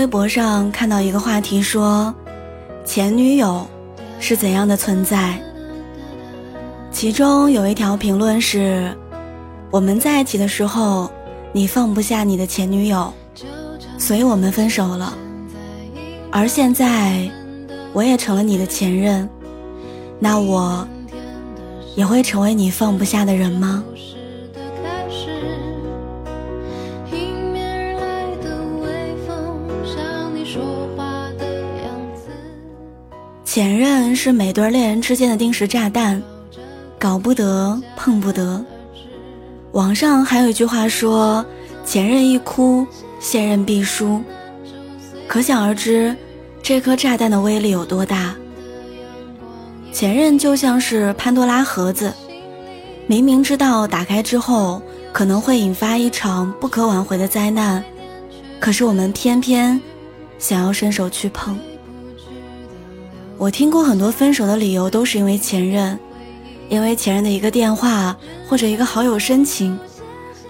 微博上看到一个话题说，前女友是怎样的存在？其中有一条评论是：我们在一起的时候，你放不下你的前女友，所以我们分手了。而现在，我也成了你的前任，那我也会成为你放不下的人吗？前任是每对恋人之间的定时炸弹，搞不得，碰不得。网上还有一句话说：“前任一哭，现任必输。”可想而知，这颗炸弹的威力有多大。前任就像是潘多拉盒子，明明知道打开之后可能会引发一场不可挽回的灾难，可是我们偏偏想要伸手去碰。我听过很多分手的理由，都是因为前任，因为前任的一个电话或者一个好友申请，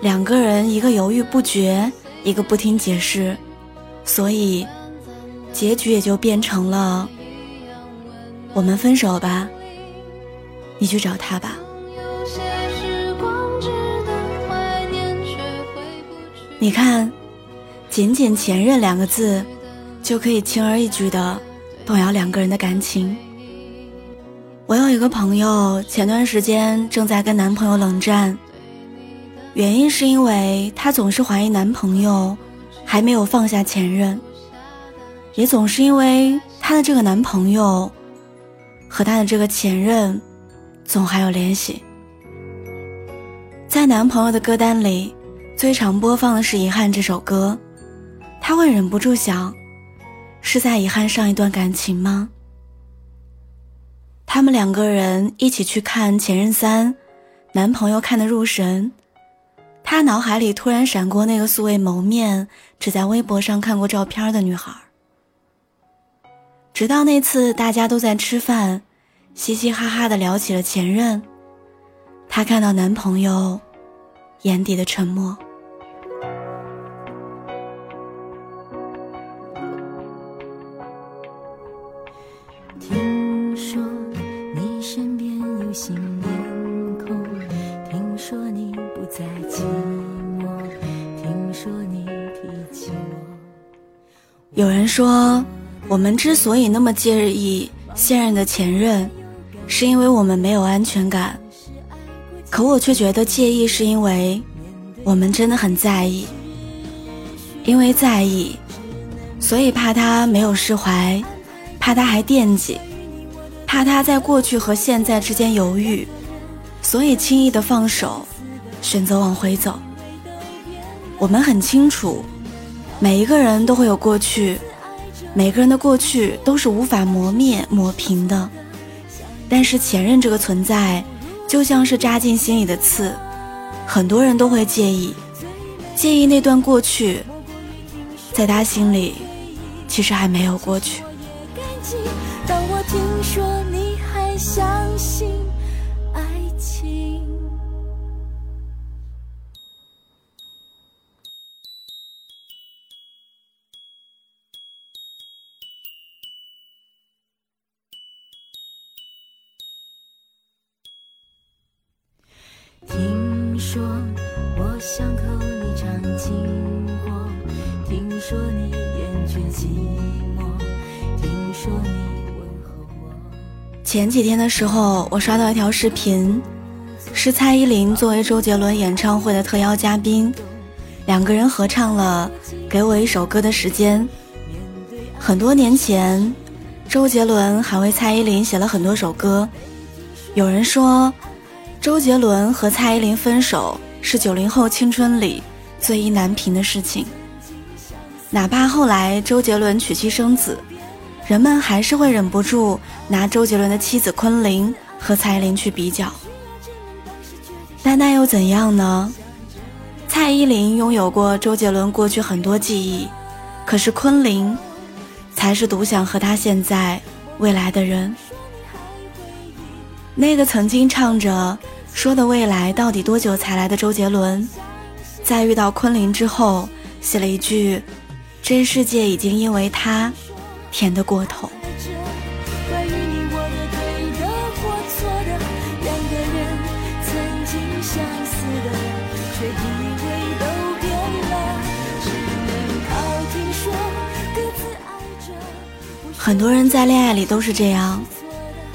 两个人一个犹豫不决，一个不听解释，所以结局也就变成了我们分手吧，你去找他吧。你看，仅仅前任两个字，就可以轻而易举的。动摇两个人的感情。我有一个朋友，前段时间正在跟男朋友冷战，原因是因为她总是怀疑男朋友还没有放下前任，也总是因为她的这个男朋友和她的这个前任总还有联系。在男朋友的歌单里，最常播放的是《遗憾》这首歌，他会忍不住想。是在遗憾上一段感情吗？他们两个人一起去看《前任三》，男朋友看得入神，他脑海里突然闪过那个素未谋面、只在微博上看过照片的女孩。直到那次大家都在吃饭，嘻嘻哈哈的聊起了前任，她看到男朋友眼底的沉默。新面孔。听说你不再寂寞，听说你提起我有人说，我们之所以那么介意现任的前任，是因为我们没有安全感。可我却觉得介意是因为我们真的很在意，因为在意，所以怕他没有释怀，怕他还惦记，怕他在过去和现在之间犹豫，所以轻易的放手，选择往回走。我们很清楚。每一个人都会有过去，每个人的过去都是无法磨灭、磨平的。但是前任这个存在，就像是扎进心里的刺，很多人都会介意，介意那段过去，在他心里，其实还没有过去。听说你还相信。爱情前几天的时候我刷到一条视频是蔡依林作为周杰伦演唱会的特邀嘉宾两个人合唱了给我一首歌的时间很多年前周杰伦还为蔡依林写了很多首歌有人说周杰伦和蔡依林分手是九零后青春里最意难平的事情。哪怕后来周杰伦娶妻生子，人们还是会忍不住拿周杰伦的妻子昆凌和蔡依林去比较。但那又怎样呢？蔡依林拥有过周杰伦过去很多记忆，可是昆凌才是独享和他现在、未来的人。那个曾经唱着。说的未来到底多久才来的？周杰伦在遇到昆凌之后，写了一句：“这世界已经因为他甜得过头。很多人在恋爱里都是这样，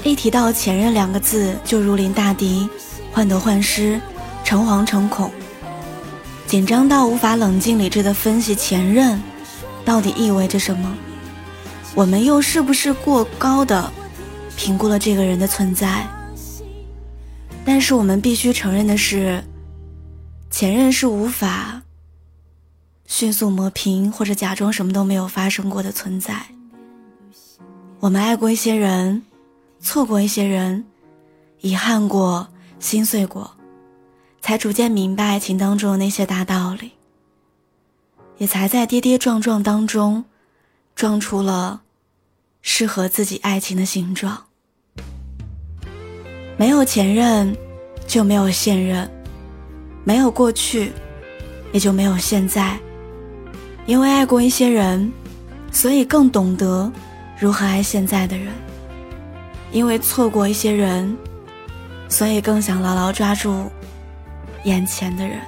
一提到前任两个字就如临大敌，患得患失，诚惶诚恐，紧张到无法冷静理智的分析前任到底意味着什么。我们又是不是过高的评估了这个人的存在？但是我们必须承认的是，前任是无法迅速磨平或者假装什么都没有发生过的存在。我们爱过一些人，错过一些人，遗憾过，心碎过，才逐渐明白爱情当中的那些大道理，也才在跌跌撞撞当中，撞出了适合自己爱情的形状。没有前任，就没有现任；没有过去，也就没有现在。因为爱过一些人，所以更懂得。如何爱现在的人？因为错过一些人，所以更想牢牢抓住眼前的人。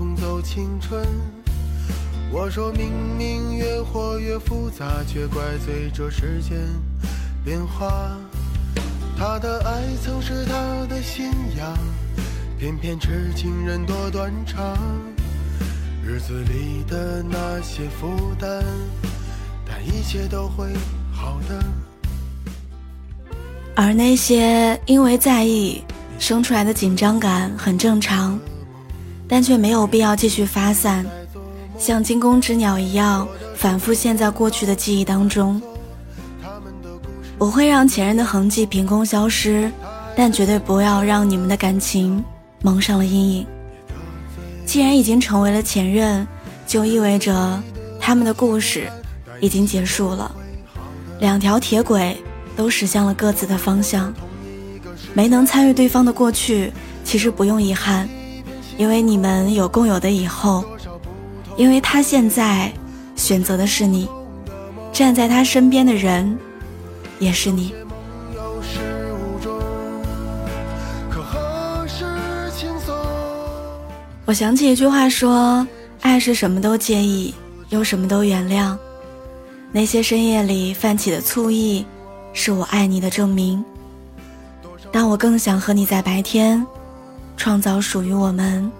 重走青春？我说明明越活越复杂，却怪罪这时间变化。他的爱曾是他的信仰，偏偏痴情人多断肠。日子里的那些负担，但一切都会好的。而那些因为在意生出来的紧张感很正常，但却没有必要继续发散，像惊弓之鸟一样反复陷在过去的记忆当中。我会让前任的痕迹凭空消失，但绝对不要让你们的感情蒙上了阴影。既然已经成为了前任，就意味着他们的故事已经结束了。两条铁轨都驶向了各自的方向，没能参与对方的过去，其实不用遗憾，因为你们有共有的以后。因为他现在选择的是你，站在他身边的人。也是你。我想起一句话说：“爱是什么都介意，又什么都原谅。那些深夜里泛起的醋意，是我爱你的证明。但我更想和你在白天，创造属于我们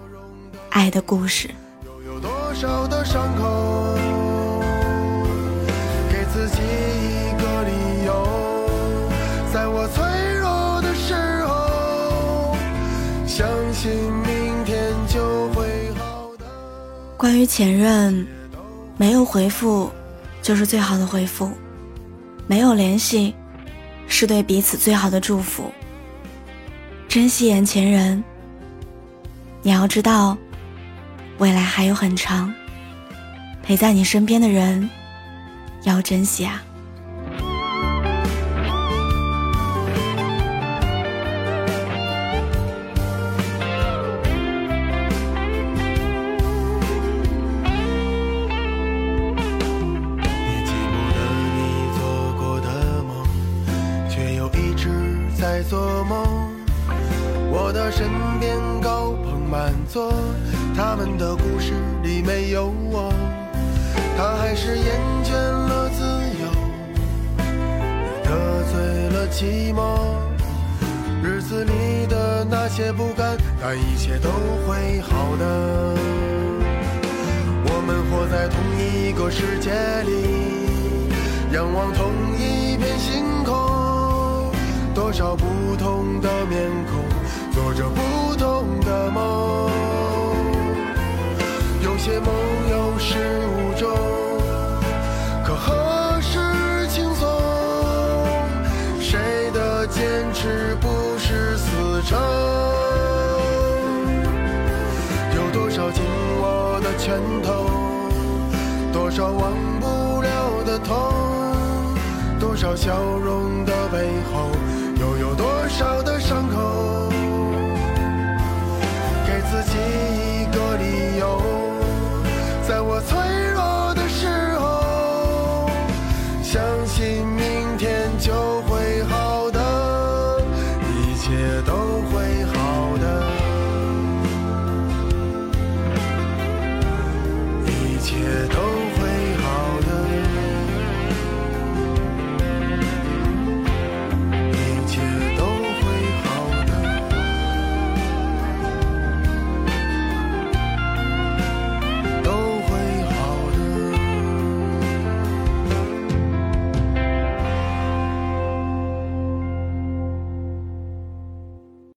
爱的故事。”有多少的伤口，给自己。在我脆弱的时候，相信明天就会好的。关于前任，没有回复就是最好的回复，没有联系是对彼此最好的祝福。珍惜眼前人，你要知道，未来还有很长，陪在你身边的人要珍惜啊。在做梦，我的身边高朋满座，他们的故事里没有我。他还是厌倦了自由，得罪了寂寞。日子里的那些不甘，但一切都会好的。我们活在同一个世界里，仰望同一片星空。多少不同的面孔，做着不同的梦。有些梦有始无终，可何时轻松？谁的坚持不是死撑？有多少紧握的拳头，多少忘不了的痛。多少笑容的背后，又有多少的伤口？自己一个理由在我最